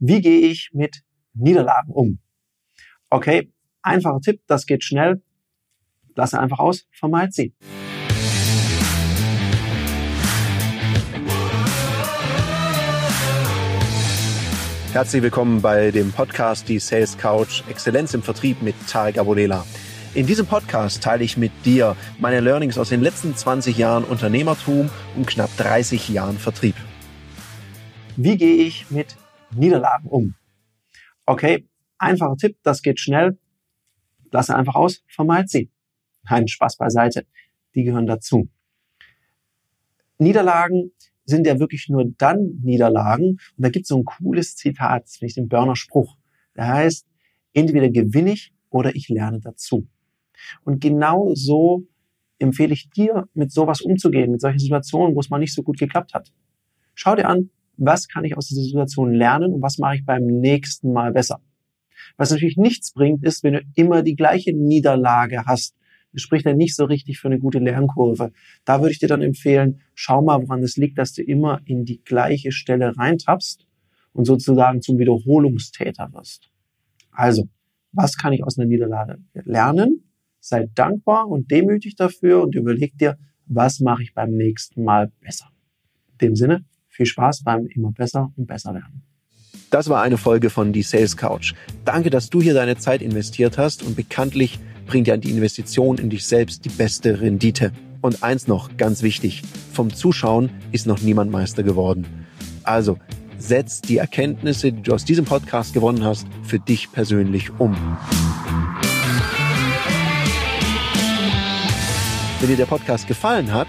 Wie gehe ich mit Niederlagen um? Okay, einfacher Tipp, das geht schnell. Lasse einfach aus, vermeid sie. Herzlich willkommen bei dem Podcast Die Sales Couch Exzellenz im Vertrieb mit Tarek Abodela. In diesem Podcast teile ich mit dir meine Learnings aus den letzten 20 Jahren Unternehmertum und knapp 30 Jahren Vertrieb. Wie gehe ich mit Niederlagen um? Okay, einfacher Tipp, das geht schnell. Lasse einfach aus, vermeid sie. Nein, Spaß beiseite. Die gehören dazu. Niederlagen sind ja wirklich nur dann Niederlagen. Und da gibt es so ein cooles Zitat, das finde ich den Burner Spruch. Der heißt, entweder gewinne ich oder ich lerne dazu. Und genau so empfehle ich dir, mit sowas umzugehen, mit solchen Situationen, wo es mal nicht so gut geklappt hat. Schau dir an, was kann ich aus dieser Situation lernen und was mache ich beim nächsten Mal besser. Was natürlich nichts bringt, ist, wenn du immer die gleiche Niederlage hast. Das spricht ja nicht so richtig für eine gute Lernkurve. Da würde ich dir dann empfehlen, schau mal, woran es liegt, dass du immer in die gleiche Stelle reintappst und sozusagen zum Wiederholungstäter wirst. Also, was kann ich aus einer Niederlage lernen? Sei dankbar und demütig dafür und überleg dir, was mache ich beim nächsten Mal besser. In dem Sinne, viel Spaß beim immer besser und besser werden. Das war eine Folge von Die Sales Couch. Danke, dass du hier deine Zeit investiert hast und bekanntlich bringt ja die Investition in dich selbst die beste Rendite. Und eins noch, ganz wichtig, vom Zuschauen ist noch niemand Meister geworden. Also, setz die Erkenntnisse, die du aus diesem Podcast gewonnen hast, für dich persönlich um. Wenn dir der Podcast gefallen hat,